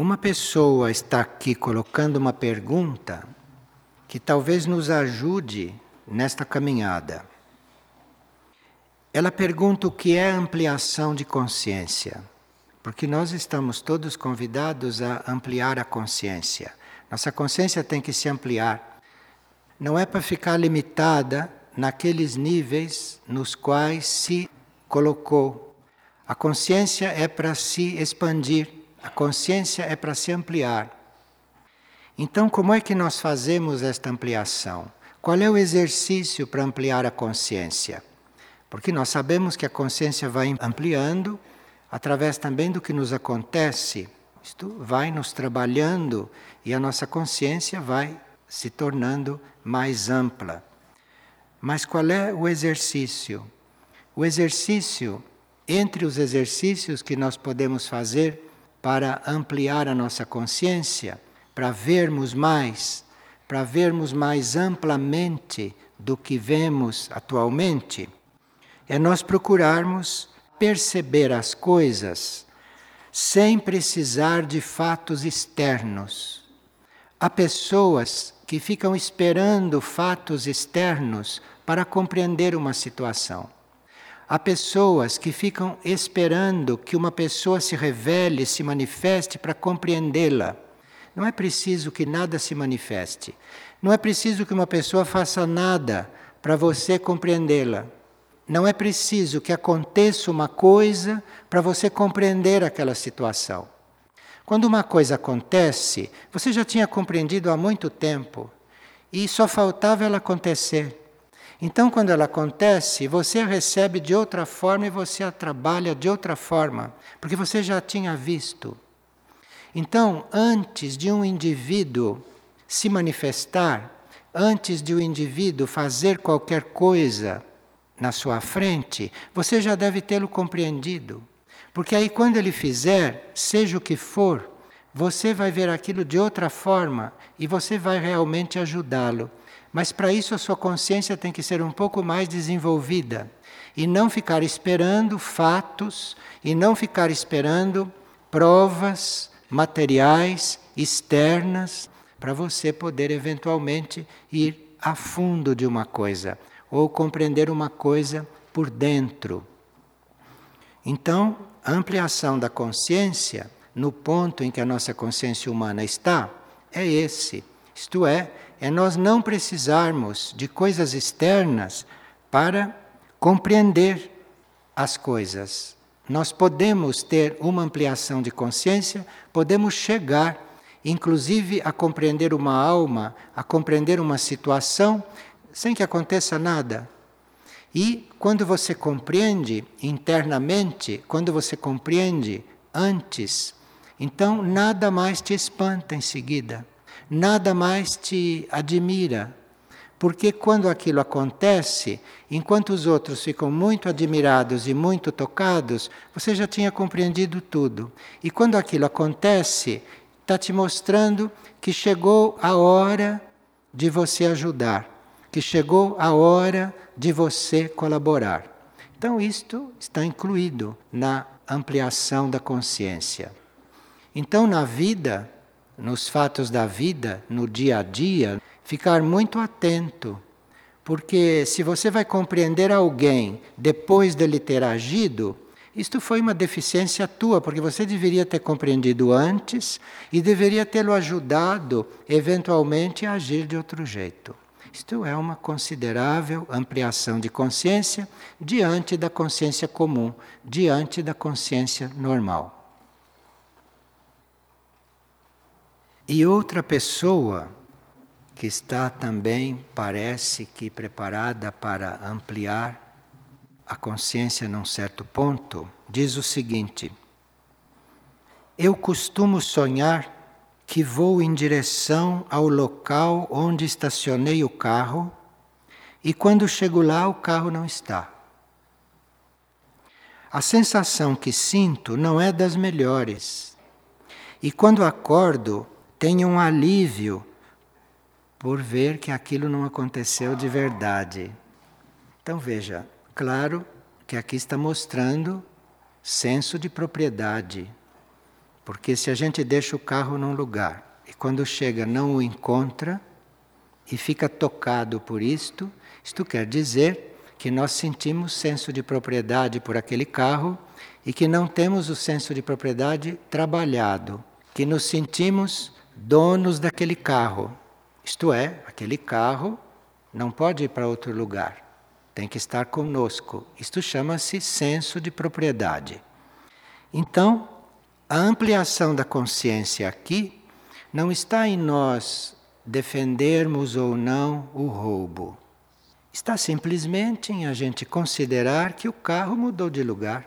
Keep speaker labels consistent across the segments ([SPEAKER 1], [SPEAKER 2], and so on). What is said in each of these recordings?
[SPEAKER 1] Uma pessoa está aqui colocando uma pergunta que talvez nos ajude nesta caminhada. Ela pergunta o que é ampliação de consciência, porque nós estamos todos convidados a ampliar a consciência. Nossa consciência tem que se ampliar. Não é para ficar limitada naqueles níveis nos quais se colocou. A consciência é para se expandir a consciência é para se ampliar. Então, como é que nós fazemos esta ampliação? Qual é o exercício para ampliar a consciência? Porque nós sabemos que a consciência vai ampliando através também do que nos acontece. Isto vai nos trabalhando e a nossa consciência vai se tornando mais ampla. Mas qual é o exercício? O exercício, entre os exercícios que nós podemos fazer para ampliar a nossa consciência, para vermos mais, para vermos mais amplamente do que vemos atualmente, é nós procurarmos perceber as coisas sem precisar de fatos externos. Há pessoas que ficam esperando fatos externos para compreender uma situação. Há pessoas que ficam esperando que uma pessoa se revele, se manifeste para compreendê-la. Não é preciso que nada se manifeste. Não é preciso que uma pessoa faça nada para você compreendê-la. Não é preciso que aconteça uma coisa para você compreender aquela situação. Quando uma coisa acontece, você já tinha compreendido há muito tempo e só faltava ela acontecer. Então, quando ela acontece, você a recebe de outra forma e você a trabalha de outra forma, porque você já tinha visto. Então, antes de um indivíduo se manifestar, antes de o um indivíduo fazer qualquer coisa na sua frente, você já deve tê-lo compreendido. Porque aí, quando ele fizer, seja o que for, você vai ver aquilo de outra forma e você vai realmente ajudá-lo. Mas para isso a sua consciência tem que ser um pouco mais desenvolvida e não ficar esperando fatos e não ficar esperando provas materiais externas para você poder eventualmente ir a fundo de uma coisa ou compreender uma coisa por dentro. Então, a ampliação da consciência no ponto em que a nossa consciência humana está é esse, isto é, é nós não precisarmos de coisas externas para compreender as coisas. Nós podemos ter uma ampliação de consciência, podemos chegar, inclusive, a compreender uma alma, a compreender uma situação, sem que aconteça nada. E quando você compreende internamente, quando você compreende antes, então nada mais te espanta em seguida nada mais te admira. Porque quando aquilo acontece, enquanto os outros ficam muito admirados e muito tocados, você já tinha compreendido tudo. E quando aquilo acontece, está te mostrando que chegou a hora de você ajudar, que chegou a hora de você colaborar. Então, isto está incluído na ampliação da consciência. Então, na vida, nos fatos da vida, no dia a dia, ficar muito atento. Porque se você vai compreender alguém depois dele ter agido, isto foi uma deficiência tua, porque você deveria ter compreendido antes e deveria tê-lo ajudado, eventualmente, a agir de outro jeito. Isto é uma considerável ampliação de consciência diante da consciência comum, diante da consciência normal. E outra pessoa que está também, parece que preparada para ampliar a consciência num certo ponto, diz o seguinte: Eu costumo sonhar que vou em direção ao local onde estacionei o carro e quando chego lá o carro não está. A sensação que sinto não é das melhores. E quando acordo, tenha um alívio por ver que aquilo não aconteceu de verdade. Então veja, claro que aqui está mostrando senso de propriedade. Porque se a gente deixa o carro num lugar e quando chega não o encontra e fica tocado por isto, isto quer dizer que nós sentimos senso de propriedade por aquele carro e que não temos o senso de propriedade trabalhado, que nos sentimos donos daquele carro. Isto é, aquele carro não pode ir para outro lugar, tem que estar conosco. Isto chama-se senso de propriedade. Então, a ampliação da consciência aqui não está em nós defendermos ou não o roubo. Está simplesmente em a gente considerar que o carro mudou de lugar.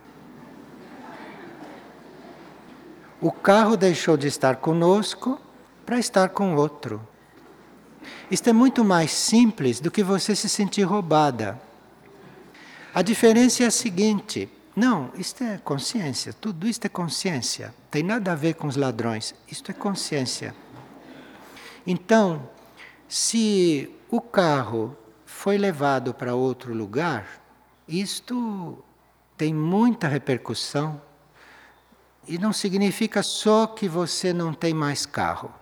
[SPEAKER 1] O carro deixou de estar conosco para estar com outro. Isto é muito mais simples do que você se sentir roubada. A diferença é a seguinte: não, isto é consciência, tudo isto é consciência. Tem nada a ver com os ladrões, isto é consciência. Então, se o carro foi levado para outro lugar, isto tem muita repercussão e não significa só que você não tem mais carro.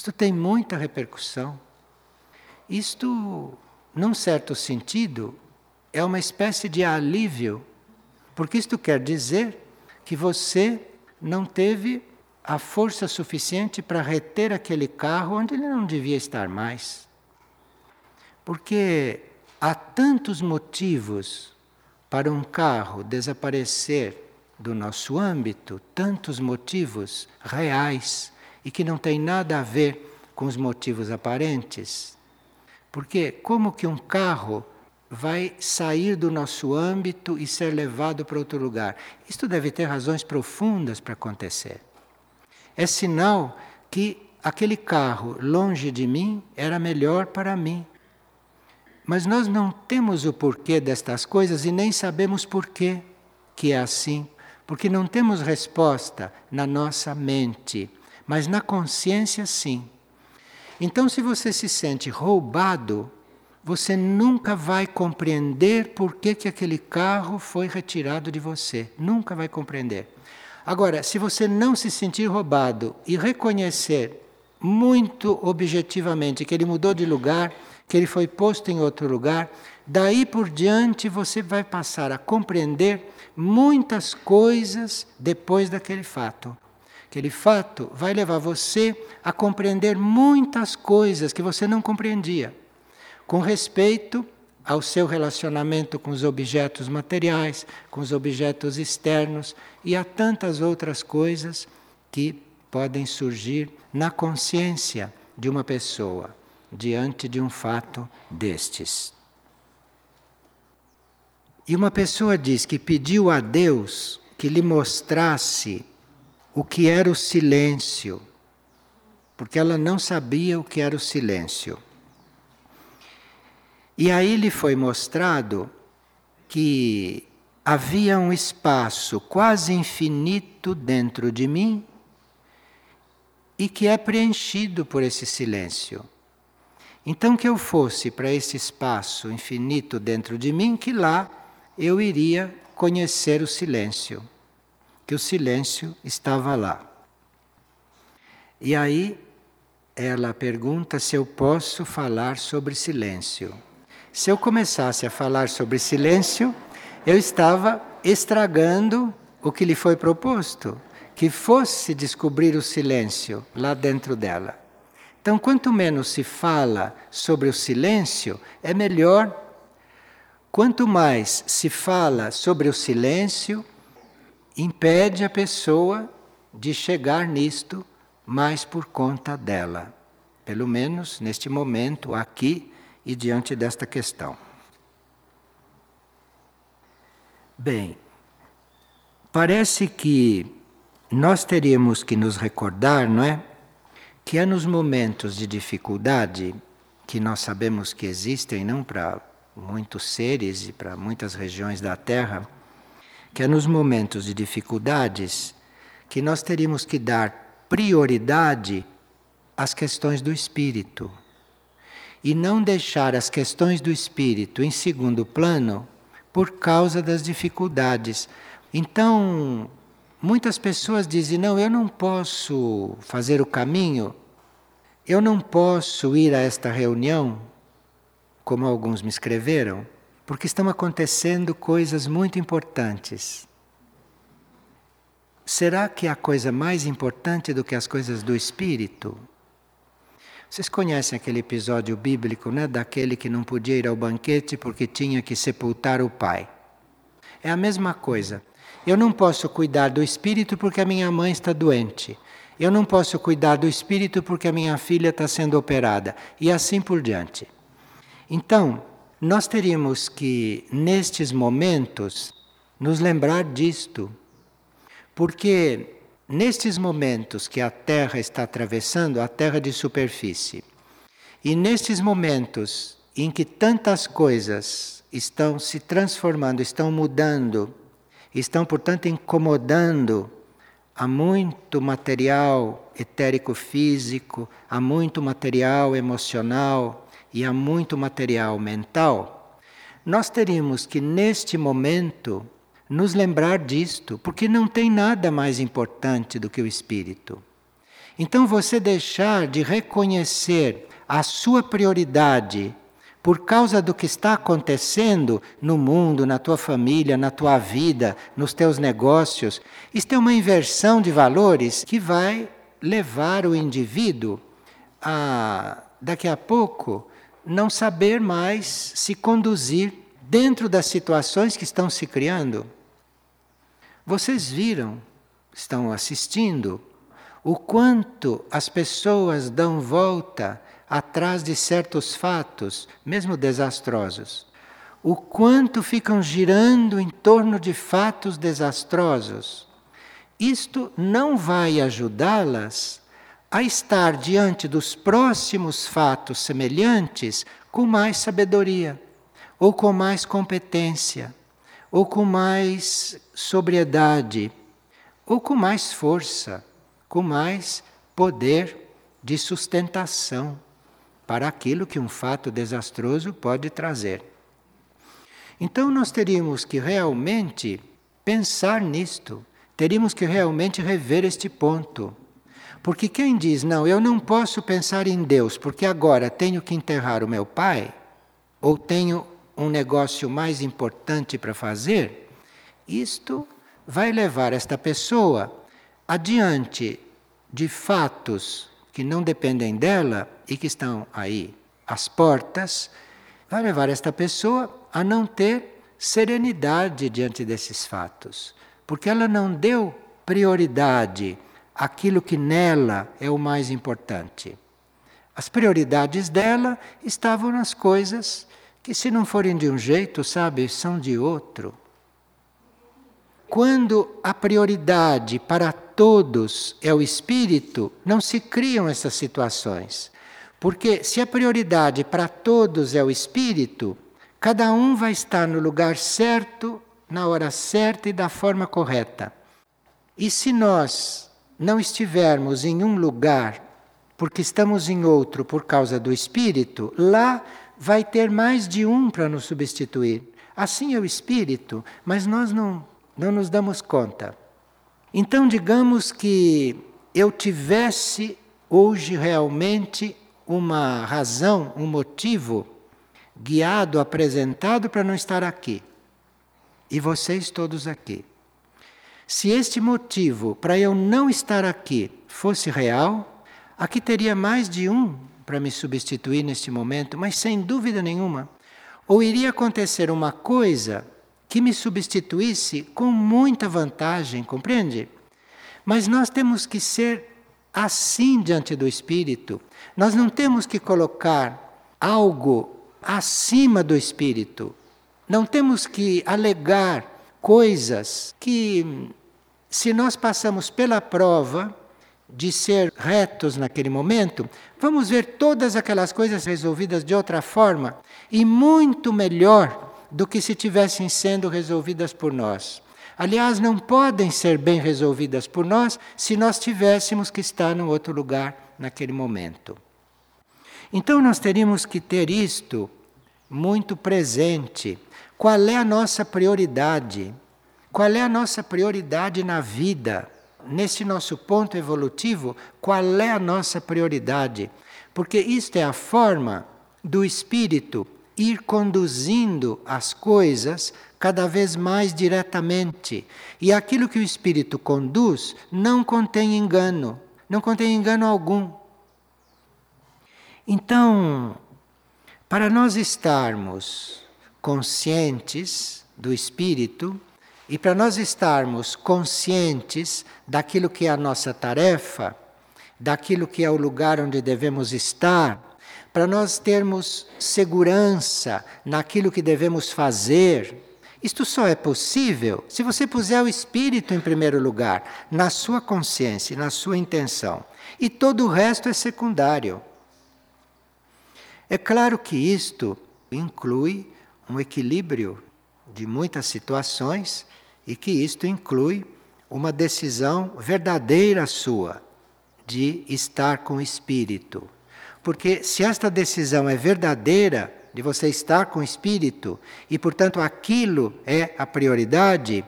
[SPEAKER 1] Isto tem muita repercussão. Isto, num certo sentido, é uma espécie de alívio, porque isto quer dizer que você não teve a força suficiente para reter aquele carro onde ele não devia estar mais. Porque há tantos motivos para um carro desaparecer do nosso âmbito, tantos motivos reais e que não tem nada a ver com os motivos aparentes. Porque como que um carro vai sair do nosso âmbito e ser levado para outro lugar? Isto deve ter razões profundas para acontecer. É sinal que aquele carro longe de mim era melhor para mim. Mas nós não temos o porquê destas coisas e nem sabemos porquê que é assim, porque não temos resposta na nossa mente mas na consciência sim. Então, se você se sente roubado, você nunca vai compreender por que, que aquele carro foi retirado de você. Nunca vai compreender. Agora, se você não se sentir roubado e reconhecer muito objetivamente que ele mudou de lugar, que ele foi posto em outro lugar, daí por diante você vai passar a compreender muitas coisas depois daquele fato. Aquele fato vai levar você a compreender muitas coisas que você não compreendia, com respeito ao seu relacionamento com os objetos materiais, com os objetos externos e a tantas outras coisas que podem surgir na consciência de uma pessoa diante de um fato destes. E uma pessoa diz que pediu a Deus que lhe mostrasse o que era o silêncio, porque ela não sabia o que era o silêncio. E aí lhe foi mostrado que havia um espaço quase infinito dentro de mim e que é preenchido por esse silêncio. Então, que eu fosse para esse espaço infinito dentro de mim, que lá eu iria conhecer o silêncio que o silêncio estava lá. E aí ela pergunta se eu posso falar sobre silêncio. Se eu começasse a falar sobre silêncio, eu estava estragando o que lhe foi proposto, que fosse descobrir o silêncio lá dentro dela. Então, quanto menos se fala sobre o silêncio, é melhor. Quanto mais se fala sobre o silêncio, impede a pessoa de chegar nisto mais por conta dela, pelo menos neste momento, aqui e diante desta questão. Bem, parece que nós teríamos que nos recordar, não é? Que é nos momentos de dificuldade, que nós sabemos que existem, não para muitos seres e para muitas regiões da Terra, que é nos momentos de dificuldades que nós teríamos que dar prioridade às questões do espírito. E não deixar as questões do espírito em segundo plano por causa das dificuldades. Então, muitas pessoas dizem: não, eu não posso fazer o caminho, eu não posso ir a esta reunião, como alguns me escreveram, porque estão acontecendo coisas muito importantes. Será que há coisa mais importante do que as coisas do espírito? Vocês conhecem aquele episódio bíblico, né, daquele que não podia ir ao banquete porque tinha que sepultar o pai? É a mesma coisa. Eu não posso cuidar do espírito porque a minha mãe está doente. Eu não posso cuidar do espírito porque a minha filha está sendo operada. E assim por diante. Então, nós teríamos que, nestes momentos, nos lembrar disto. Porque nestes momentos que a Terra está atravessando, a Terra de superfície, e nestes momentos em que tantas coisas estão se transformando, estão mudando, estão, portanto, incomodando a muito material etérico físico, a muito material emocional e a muito material mental, nós teríamos que, neste momento, nos lembrar disto, porque não tem nada mais importante do que o espírito. Então, você deixar de reconhecer a sua prioridade por causa do que está acontecendo no mundo, na tua família, na tua vida, nos teus negócios, isto é uma inversão de valores que vai levar o indivíduo a, daqui a pouco, não saber mais se conduzir dentro das situações que estão se criando. Vocês viram, estão assistindo, o quanto as pessoas dão volta atrás de certos fatos, mesmo desastrosos. O quanto ficam girando em torno de fatos desastrosos. Isto não vai ajudá-las a estar diante dos próximos fatos semelhantes com mais sabedoria ou com mais competência ou com mais sobriedade, ou com mais força, com mais poder de sustentação para aquilo que um fato desastroso pode trazer. Então nós teríamos que realmente pensar nisto, teríamos que realmente rever este ponto. Porque quem diz, não, eu não posso pensar em Deus, porque agora tenho que enterrar o meu pai, ou tenho um negócio mais importante para fazer, isto vai levar esta pessoa adiante de fatos que não dependem dela e que estão aí às portas, vai levar esta pessoa a não ter serenidade diante desses fatos, porque ela não deu prioridade àquilo que nela é o mais importante. As prioridades dela estavam nas coisas que se não forem de um jeito, sabe, são de outro. Quando a prioridade para todos é o espírito, não se criam essas situações. Porque se a prioridade para todos é o espírito, cada um vai estar no lugar certo, na hora certa e da forma correta. E se nós não estivermos em um lugar porque estamos em outro por causa do espírito, lá vai ter mais de um para nos substituir. Assim é o espírito, mas nós não, não nos damos conta. Então, digamos que eu tivesse hoje realmente uma razão, um motivo guiado, apresentado para não estar aqui. E vocês todos aqui. Se este motivo para eu não estar aqui fosse real, aqui teria mais de um para me substituir neste momento, mas sem dúvida nenhuma. Ou iria acontecer uma coisa que me substituísse com muita vantagem, compreende? Mas nós temos que ser assim diante do Espírito. Nós não temos que colocar algo acima do Espírito. Não temos que alegar coisas que, se nós passamos pela prova, de ser retos naquele momento, vamos ver todas aquelas coisas resolvidas de outra forma e muito melhor do que se tivessem sendo resolvidas por nós. Aliás, não podem ser bem resolvidas por nós se nós tivéssemos que estar num outro lugar naquele momento. Então nós teríamos que ter isto muito presente. Qual é a nossa prioridade? Qual é a nossa prioridade na vida? Nesse nosso ponto evolutivo, qual é a nossa prioridade? Porque isto é a forma do espírito ir conduzindo as coisas cada vez mais diretamente. E aquilo que o espírito conduz não contém engano, não contém engano algum. Então, para nós estarmos conscientes do espírito e para nós estarmos conscientes daquilo que é a nossa tarefa, daquilo que é o lugar onde devemos estar, para nós termos segurança naquilo que devemos fazer. Isto só é possível se você puser o espírito em primeiro lugar, na sua consciência, na sua intenção. E todo o resto é secundário. É claro que isto inclui um equilíbrio de muitas situações e que isto inclui uma decisão verdadeira sua de estar com o espírito. Porque se esta decisão é verdadeira, de você estar com o espírito, e portanto aquilo é a prioridade,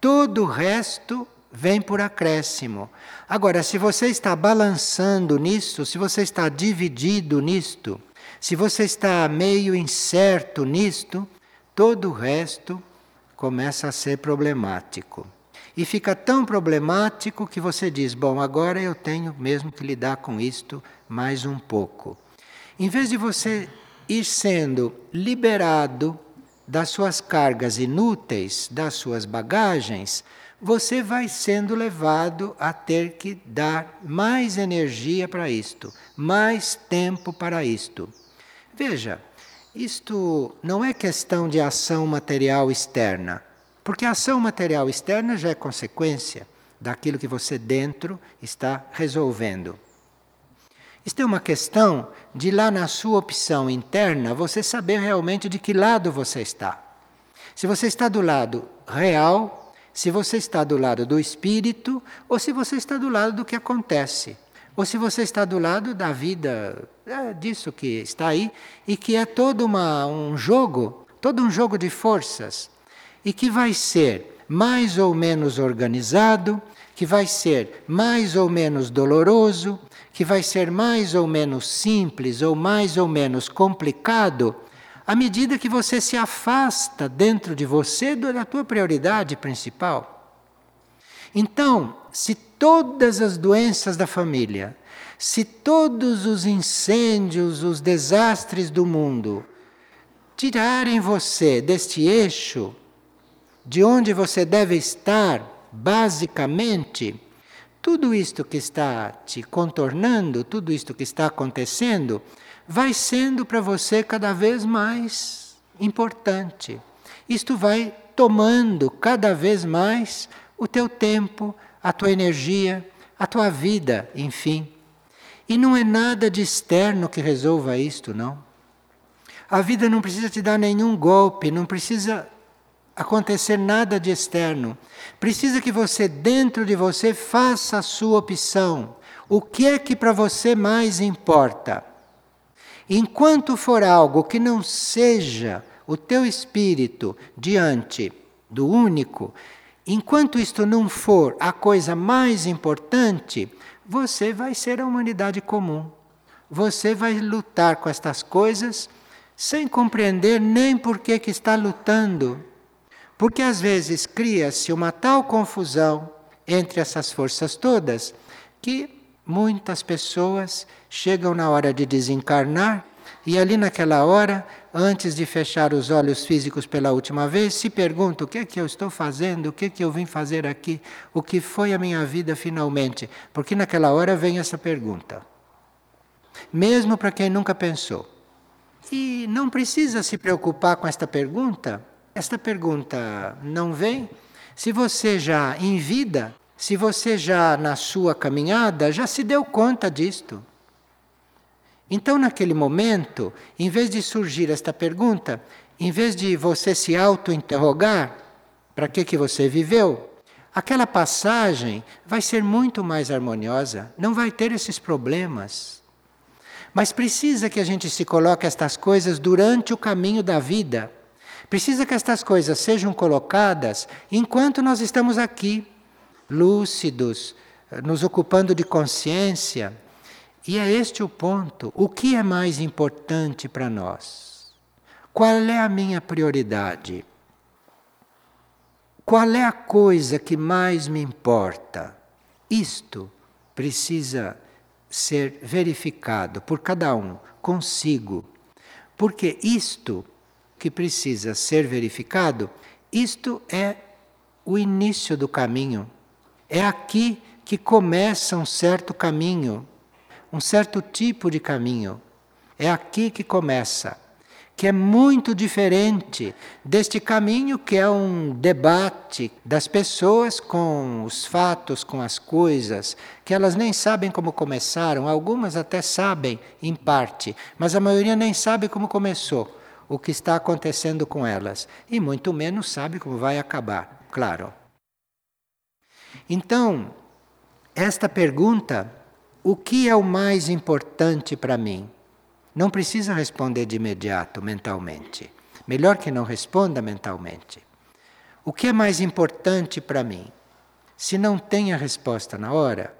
[SPEAKER 1] todo o resto vem por acréscimo. Agora, se você está balançando nisto, se você está dividido nisto, se você está meio incerto nisto, todo o resto começa a ser problemático. E fica tão problemático que você diz: bom, agora eu tenho mesmo que lidar com isto mais um pouco. Em vez de você ir sendo liberado das suas cargas inúteis, das suas bagagens, você vai sendo levado a ter que dar mais energia para isto, mais tempo para isto. Veja, isto não é questão de ação material externa. Porque a ação material externa já é consequência daquilo que você dentro está resolvendo. Isto é uma questão de lá na sua opção interna você saber realmente de que lado você está. Se você está do lado real, se você está do lado do espírito, ou se você está do lado do que acontece, ou se você está do lado da vida é, disso que está aí e que é todo uma, um jogo, todo um jogo de forças e que vai ser mais ou menos organizado, que vai ser mais ou menos doloroso, que vai ser mais ou menos simples ou mais ou menos complicado, à medida que você se afasta dentro de você da tua prioridade principal. Então, se todas as doenças da família, se todos os incêndios, os desastres do mundo tirarem você deste eixo, de onde você deve estar, basicamente, tudo isto que está te contornando, tudo isto que está acontecendo, vai sendo para você cada vez mais importante. Isto vai tomando cada vez mais o teu tempo, a tua energia, a tua vida, enfim. E não é nada de externo que resolva isto, não. A vida não precisa te dar nenhum golpe, não precisa acontecer nada de externo. Precisa que você, dentro de você, faça a sua opção. O que é que para você mais importa? Enquanto for algo que não seja o teu espírito diante do único, enquanto isto não for a coisa mais importante, você vai ser a humanidade comum. Você vai lutar com estas coisas sem compreender nem por que, está lutando porque às vezes cria-se uma tal confusão entre essas forças todas que muitas pessoas chegam na hora de desencarnar e ali naquela hora, antes de fechar os olhos físicos pela última vez, se perguntam o que é que eu estou fazendo, o que é que eu vim fazer aqui, o que foi a minha vida finalmente, porque naquela hora vem essa pergunta. Mesmo para quem nunca pensou. E não precisa se preocupar com esta pergunta, esta pergunta não vem se você já em vida, se você já na sua caminhada já se deu conta disto. Então, naquele momento, em vez de surgir esta pergunta, em vez de você se auto-interrogar, para que, que você viveu? Aquela passagem vai ser muito mais harmoniosa, não vai ter esses problemas. Mas precisa que a gente se coloque estas coisas durante o caminho da vida Precisa que estas coisas sejam colocadas enquanto nós estamos aqui, lúcidos, nos ocupando de consciência. E é este o ponto. O que é mais importante para nós? Qual é a minha prioridade? Qual é a coisa que mais me importa? Isto precisa ser verificado por cada um, consigo. Porque isto que precisa ser verificado, isto é o início do caminho. É aqui que começa um certo caminho, um certo tipo de caminho. É aqui que começa que é muito diferente deste caminho que é um debate das pessoas com os fatos, com as coisas, que elas nem sabem como começaram, algumas até sabem em parte, mas a maioria nem sabe como começou, o que está acontecendo com elas, e muito menos sabe como vai acabar, claro. Então, esta pergunta, o que é o mais importante para mim? Não precisa responder de imediato mentalmente. Melhor que não responda mentalmente. O que é mais importante para mim? Se não tem a resposta na hora,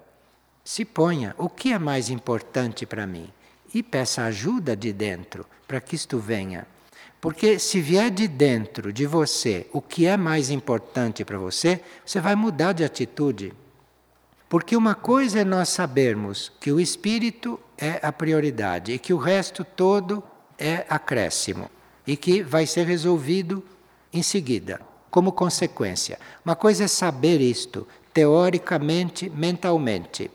[SPEAKER 1] se ponha o que é mais importante para mim e peça ajuda de dentro para que isto venha. Porque se vier de dentro de você o que é mais importante para você, você vai mudar de atitude. Porque uma coisa é nós sabermos que o espírito é a prioridade e que o resto todo é acréscimo e que vai ser resolvido em seguida, como consequência. Uma coisa é saber isto teoricamente, mentalmente.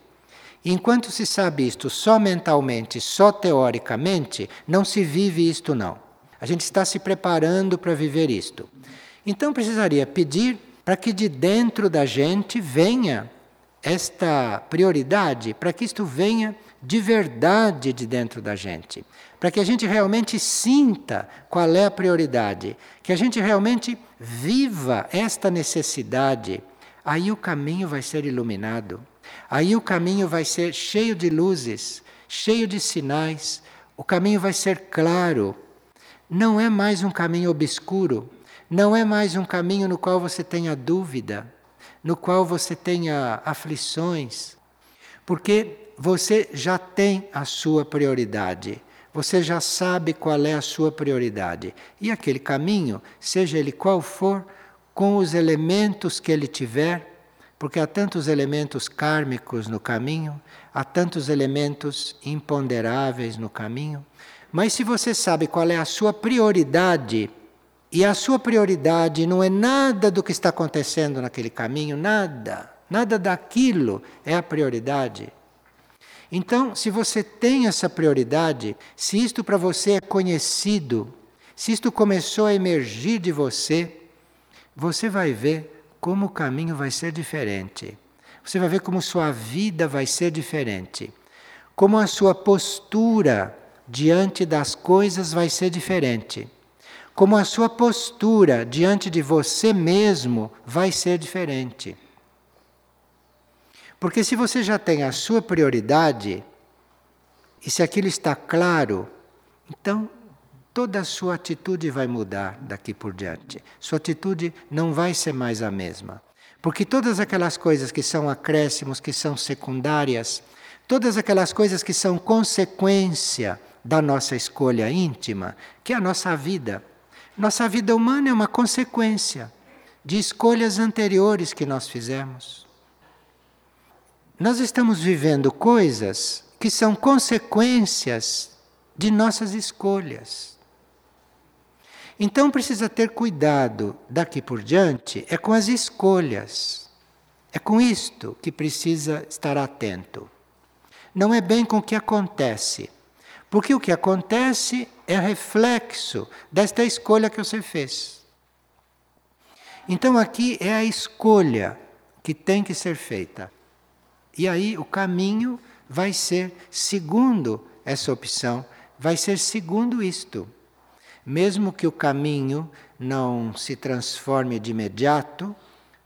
[SPEAKER 1] Enquanto se sabe isto só mentalmente, só teoricamente, não se vive isto não. A gente está se preparando para viver isto. Então precisaria pedir para que de dentro da gente venha esta prioridade para que isto venha de verdade de dentro da gente, para que a gente realmente sinta qual é a prioridade, que a gente realmente viva esta necessidade, aí o caminho vai ser iluminado, aí o caminho vai ser cheio de luzes, cheio de sinais, o caminho vai ser claro. Não é mais um caminho obscuro, não é mais um caminho no qual você tenha dúvida no qual você tenha aflições, porque você já tem a sua prioridade. Você já sabe qual é a sua prioridade. E aquele caminho, seja ele qual for, com os elementos que ele tiver, porque há tantos elementos kármicos no caminho, há tantos elementos imponderáveis no caminho. Mas se você sabe qual é a sua prioridade, e a sua prioridade não é nada do que está acontecendo naquele caminho, nada. Nada daquilo é a prioridade. Então, se você tem essa prioridade, se isto para você é conhecido, se isto começou a emergir de você, você vai ver como o caminho vai ser diferente. Você vai ver como sua vida vai ser diferente. Como a sua postura diante das coisas vai ser diferente como a sua postura diante de você mesmo vai ser diferente. Porque se você já tem a sua prioridade, e se aquilo está claro, então toda a sua atitude vai mudar daqui por diante. Sua atitude não vai ser mais a mesma. Porque todas aquelas coisas que são acréscimos, que são secundárias, todas aquelas coisas que são consequência da nossa escolha íntima, que é a nossa vida, nossa vida humana é uma consequência de escolhas anteriores que nós fizemos. Nós estamos vivendo coisas que são consequências de nossas escolhas. Então precisa ter cuidado daqui por diante é com as escolhas. É com isto que precisa estar atento. Não é bem com o que acontece. Porque o que acontece é reflexo desta escolha que você fez. Então aqui é a escolha que tem que ser feita. E aí o caminho vai ser segundo essa opção, vai ser segundo isto. Mesmo que o caminho não se transforme de imediato,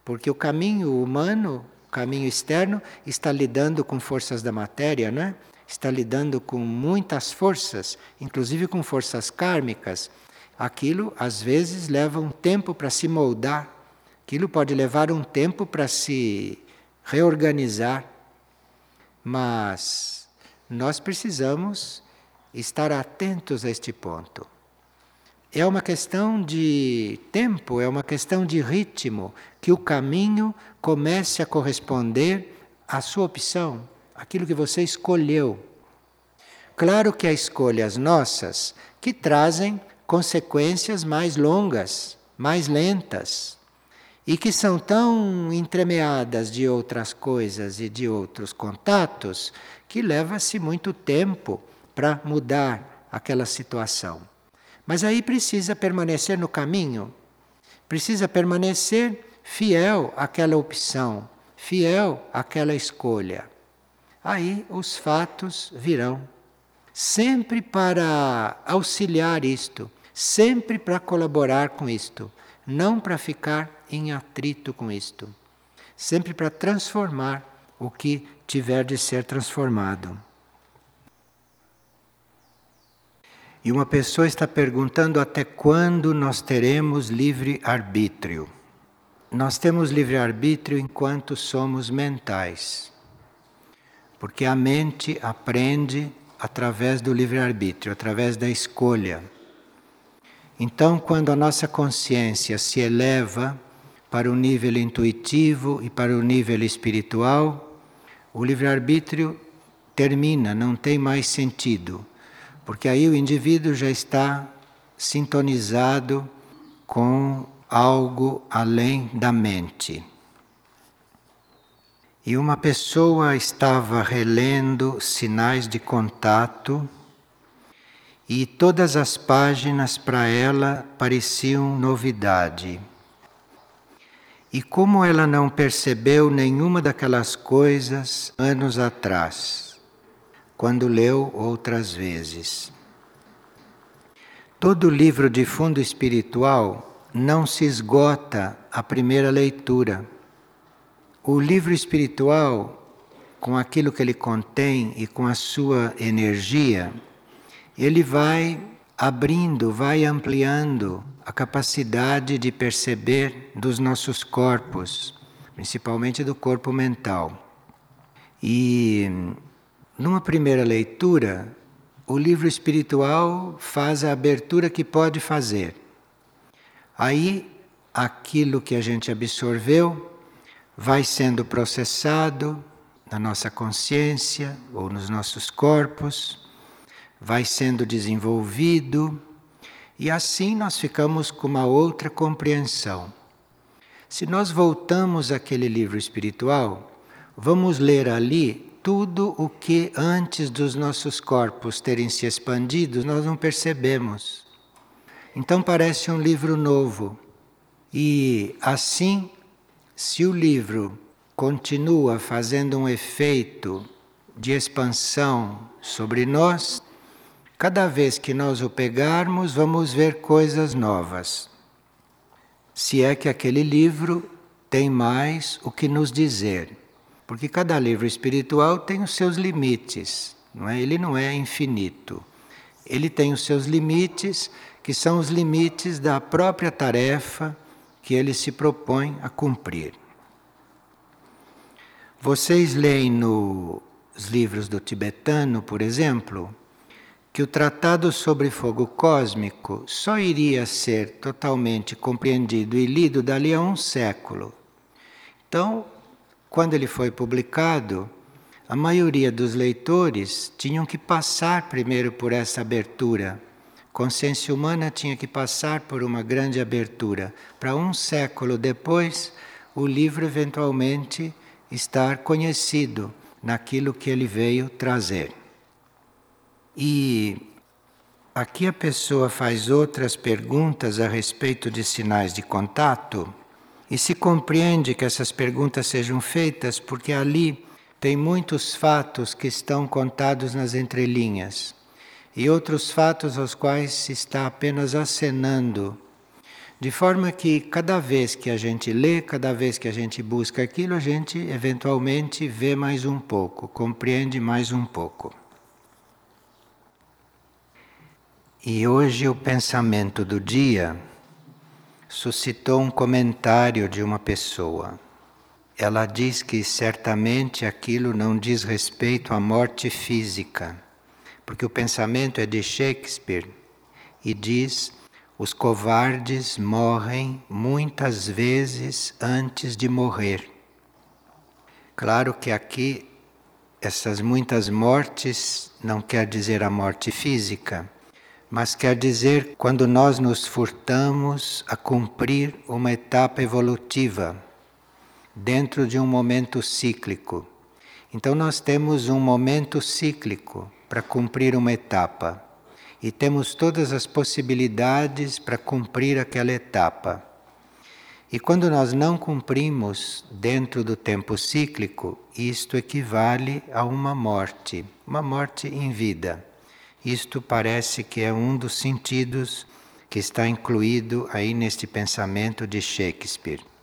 [SPEAKER 1] porque o caminho humano, o caminho externo, está lidando com forças da matéria, não é? Está lidando com muitas forças, inclusive com forças kármicas, aquilo às vezes leva um tempo para se moldar, aquilo pode levar um tempo para se reorganizar, mas nós precisamos estar atentos a este ponto. É uma questão de tempo, é uma questão de ritmo, que o caminho comece a corresponder à sua opção, aquilo que você escolheu. Claro que há escolhas nossas que trazem consequências mais longas, mais lentas, e que são tão entremeadas de outras coisas e de outros contatos que leva-se muito tempo para mudar aquela situação. Mas aí precisa permanecer no caminho, precisa permanecer fiel àquela opção, fiel àquela escolha. Aí os fatos virão sempre para auxiliar isto, sempre para colaborar com isto, não para ficar em atrito com isto, sempre para transformar o que tiver de ser transformado. E uma pessoa está perguntando até quando nós teremos livre arbítrio. Nós temos livre arbítrio enquanto somos mentais. Porque a mente aprende através do livre-arbítrio, através da escolha. Então, quando a nossa consciência se eleva para o nível intuitivo e para o nível espiritual, o livre-arbítrio termina, não tem mais sentido, porque aí o indivíduo já está sintonizado com algo além da mente. E uma pessoa estava relendo sinais de contato e todas as páginas para ela pareciam novidade. E como ela não percebeu nenhuma daquelas coisas anos atrás, quando leu outras vezes. Todo livro de fundo espiritual não se esgota a primeira leitura. O livro espiritual, com aquilo que ele contém e com a sua energia, ele vai abrindo, vai ampliando a capacidade de perceber dos nossos corpos, principalmente do corpo mental. E numa primeira leitura, o livro espiritual faz a abertura que pode fazer. Aí, aquilo que a gente absorveu vai sendo processado na nossa consciência ou nos nossos corpos, vai sendo desenvolvido e assim nós ficamos com uma outra compreensão. Se nós voltamos àquele livro espiritual, vamos ler ali tudo o que antes dos nossos corpos terem se expandido nós não percebemos. Então parece um livro novo. E assim se o livro continua fazendo um efeito de expansão sobre nós, cada vez que nós o pegarmos, vamos ver coisas novas. Se é que aquele livro tem mais o que nos dizer. Porque cada livro espiritual tem os seus limites, não é? Ele não é infinito. Ele tem os seus limites, que são os limites da própria tarefa que ele se propõe a cumprir. Vocês leem nos livros do tibetano, por exemplo, que o tratado sobre fogo cósmico só iria ser totalmente compreendido e lido dali a um século. Então, quando ele foi publicado, a maioria dos leitores tinham que passar primeiro por essa abertura consciência humana tinha que passar por uma grande abertura para um século depois o livro eventualmente estar conhecido naquilo que ele veio trazer. E aqui a pessoa faz outras perguntas a respeito de sinais de contato e se compreende que essas perguntas sejam feitas porque ali tem muitos fatos que estão contados nas entrelinhas e outros fatos aos quais se está apenas acenando. De forma que cada vez que a gente lê, cada vez que a gente busca aquilo, a gente eventualmente vê mais um pouco, compreende mais um pouco. E hoje o pensamento do dia suscitou um comentário de uma pessoa. Ela diz que certamente aquilo não diz respeito à morte física, porque o pensamento é de Shakespeare e diz: os covardes morrem muitas vezes antes de morrer. Claro que aqui essas muitas mortes não quer dizer a morte física, mas quer dizer quando nós nos furtamos a cumprir uma etapa evolutiva dentro de um momento cíclico. Então nós temos um momento cíclico para cumprir uma etapa e temos todas as possibilidades para cumprir aquela etapa. E quando nós não cumprimos dentro do tempo cíclico, isto equivale a uma morte, uma morte em vida. Isto parece que é um dos sentidos que está incluído aí neste pensamento de Shakespeare.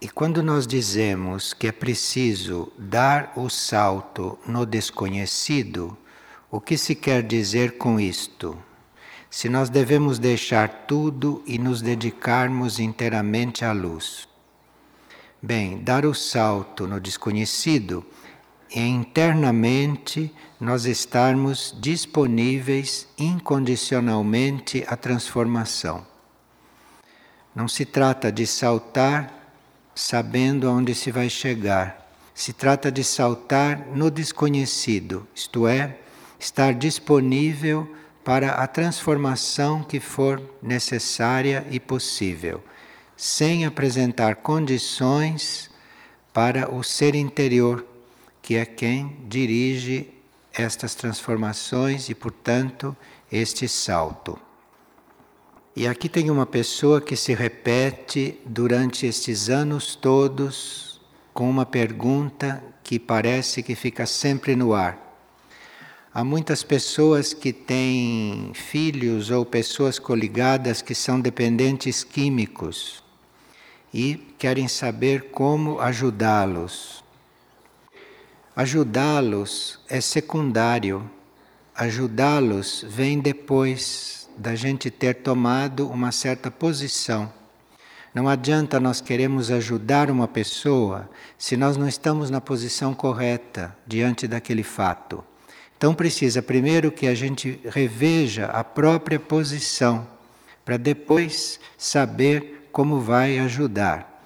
[SPEAKER 1] E quando nós dizemos que é preciso dar o salto no desconhecido, o que se quer dizer com isto? Se nós devemos deixar tudo e nos dedicarmos inteiramente à luz. Bem, dar o salto no desconhecido é internamente nós estarmos disponíveis incondicionalmente à transformação. Não se trata de saltar sabendo aonde se vai chegar. Se trata de saltar no desconhecido, isto é, estar disponível para a transformação que for necessária e possível, sem apresentar condições para o ser interior, que é quem dirige estas transformações e, portanto, este salto. E aqui tem uma pessoa que se repete durante estes anos todos com uma pergunta que parece que fica sempre no ar. Há muitas pessoas que têm filhos ou pessoas coligadas que são dependentes químicos e querem saber como ajudá-los. Ajudá-los é secundário. Ajudá-los vem depois da gente ter tomado uma certa posição. Não adianta nós queremos ajudar uma pessoa se nós não estamos na posição correta diante daquele fato. Então precisa primeiro que a gente reveja a própria posição para depois saber como vai ajudar.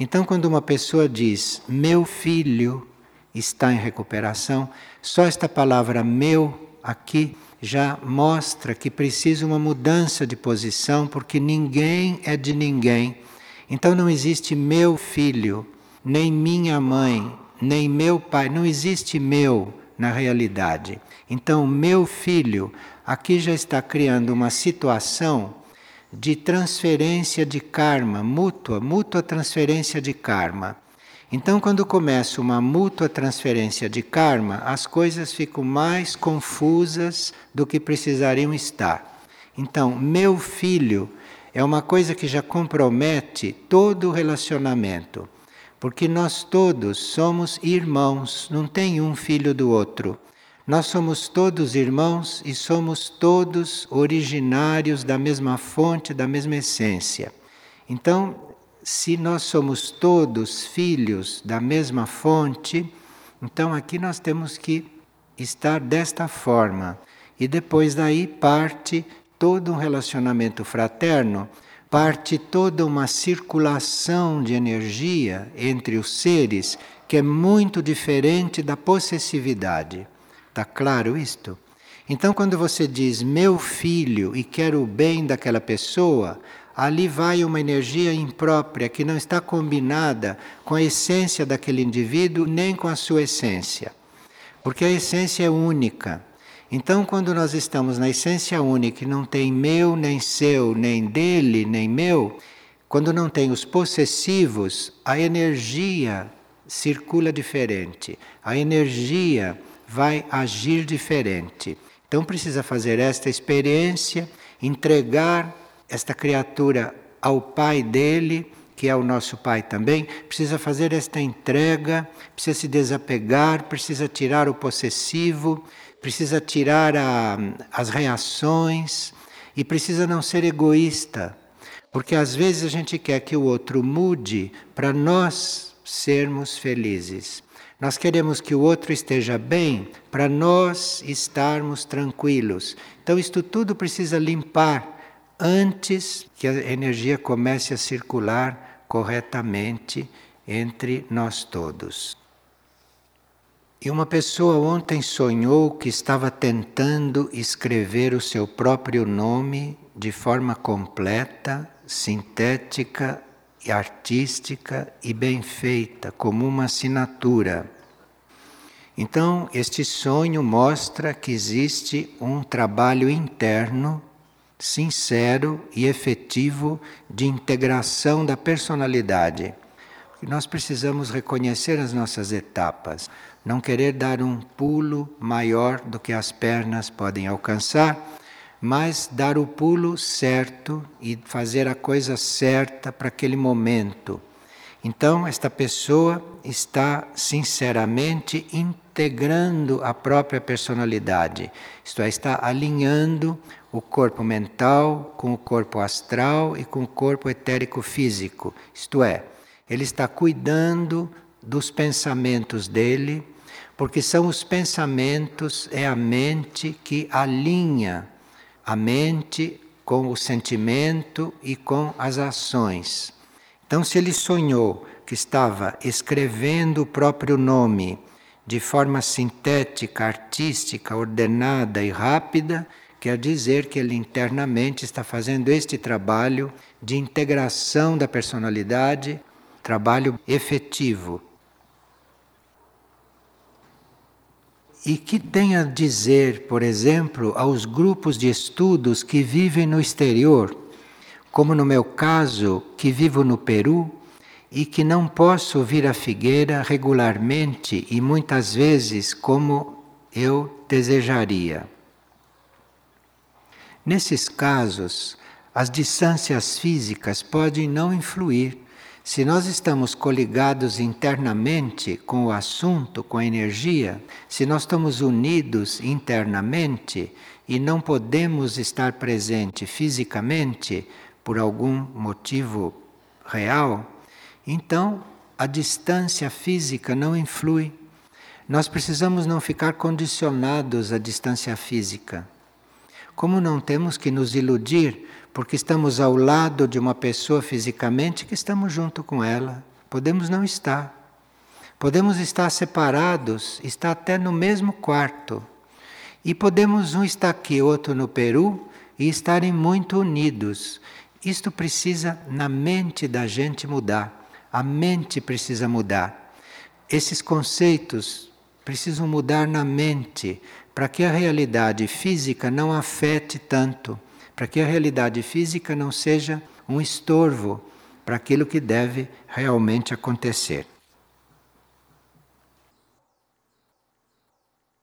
[SPEAKER 1] Então quando uma pessoa diz meu filho está em recuperação, só esta palavra meu aqui já mostra que precisa uma mudança de posição, porque ninguém é de ninguém. Então não existe meu filho, nem minha mãe, nem meu pai, não existe meu na realidade. Então, meu filho aqui já está criando uma situação de transferência de karma mútua, mútua transferência de karma. Então, quando começa uma mútua transferência de karma, as coisas ficam mais confusas do que precisariam estar. Então, meu filho é uma coisa que já compromete todo o relacionamento, porque nós todos somos irmãos, não tem um filho do outro. Nós somos todos irmãos e somos todos originários da mesma fonte, da mesma essência. Então, se nós somos todos filhos da mesma fonte, então aqui nós temos que estar desta forma. E depois daí parte todo um relacionamento fraterno, parte toda uma circulação de energia entre os seres que é muito diferente da possessividade. Está claro isto? Então, quando você diz meu filho e quer o bem daquela pessoa, ali vai uma energia imprópria que não está combinada com a essência daquele indivíduo nem com a sua essência. Porque a essência é única. Então, quando nós estamos na essência única e não tem meu, nem seu, nem dele, nem meu, quando não tem os possessivos, a energia circula diferente, a energia vai agir diferente. Então, precisa fazer esta experiência, entregar esta criatura ao pai dele, que é o nosso Pai também, precisa fazer esta entrega, precisa se desapegar, precisa tirar o possessivo, precisa tirar a, as reações e precisa não ser egoísta. Porque às vezes a gente quer que o outro mude para nós sermos felizes. Nós queremos que o outro esteja bem para nós estarmos tranquilos. Então, isto tudo precisa limpar antes que a energia comece a circular corretamente entre nós todos. E uma pessoa ontem sonhou que estava tentando escrever o seu próprio nome de forma completa, sintética e artística e bem feita, como uma assinatura. Então, este sonho mostra que existe um trabalho interno sincero e efetivo de integração da personalidade. Nós precisamos reconhecer as nossas etapas, não querer dar um pulo maior do que as pernas podem alcançar, mas dar o pulo certo e fazer a coisa certa para aquele momento. Então, esta pessoa está sinceramente integrando a própria personalidade, isto é, está alinhando o corpo mental com o corpo astral e com o corpo etérico físico. Isto é, ele está cuidando dos pensamentos dele, porque são os pensamentos, é a mente que alinha a mente com o sentimento e com as ações. Então, se ele sonhou que estava escrevendo o próprio nome de forma sintética, artística, ordenada e rápida, Quer dizer que ele internamente está fazendo este trabalho de integração da personalidade, trabalho efetivo. E que tem a dizer, por exemplo, aos grupos de estudos que vivem no exterior, como no meu caso, que vivo no Peru e que não posso vir à Figueira regularmente e muitas vezes como eu desejaria. Nesses casos, as distâncias físicas podem não influir. Se nós estamos coligados internamente com o assunto, com a energia, se nós estamos unidos internamente e não podemos estar presente fisicamente por algum motivo real, então a distância física não influi. Nós precisamos não ficar condicionados à distância física. Como não temos que nos iludir porque estamos ao lado de uma pessoa fisicamente que estamos junto com ela? Podemos não estar. Podemos estar separados, estar até no mesmo quarto. E podemos um estar aqui, outro no Peru e estarem muito unidos. Isto precisa na mente da gente mudar. A mente precisa mudar. Esses conceitos precisam mudar na mente para que a realidade física não afete tanto, para que a realidade física não seja um estorvo para aquilo que deve realmente acontecer.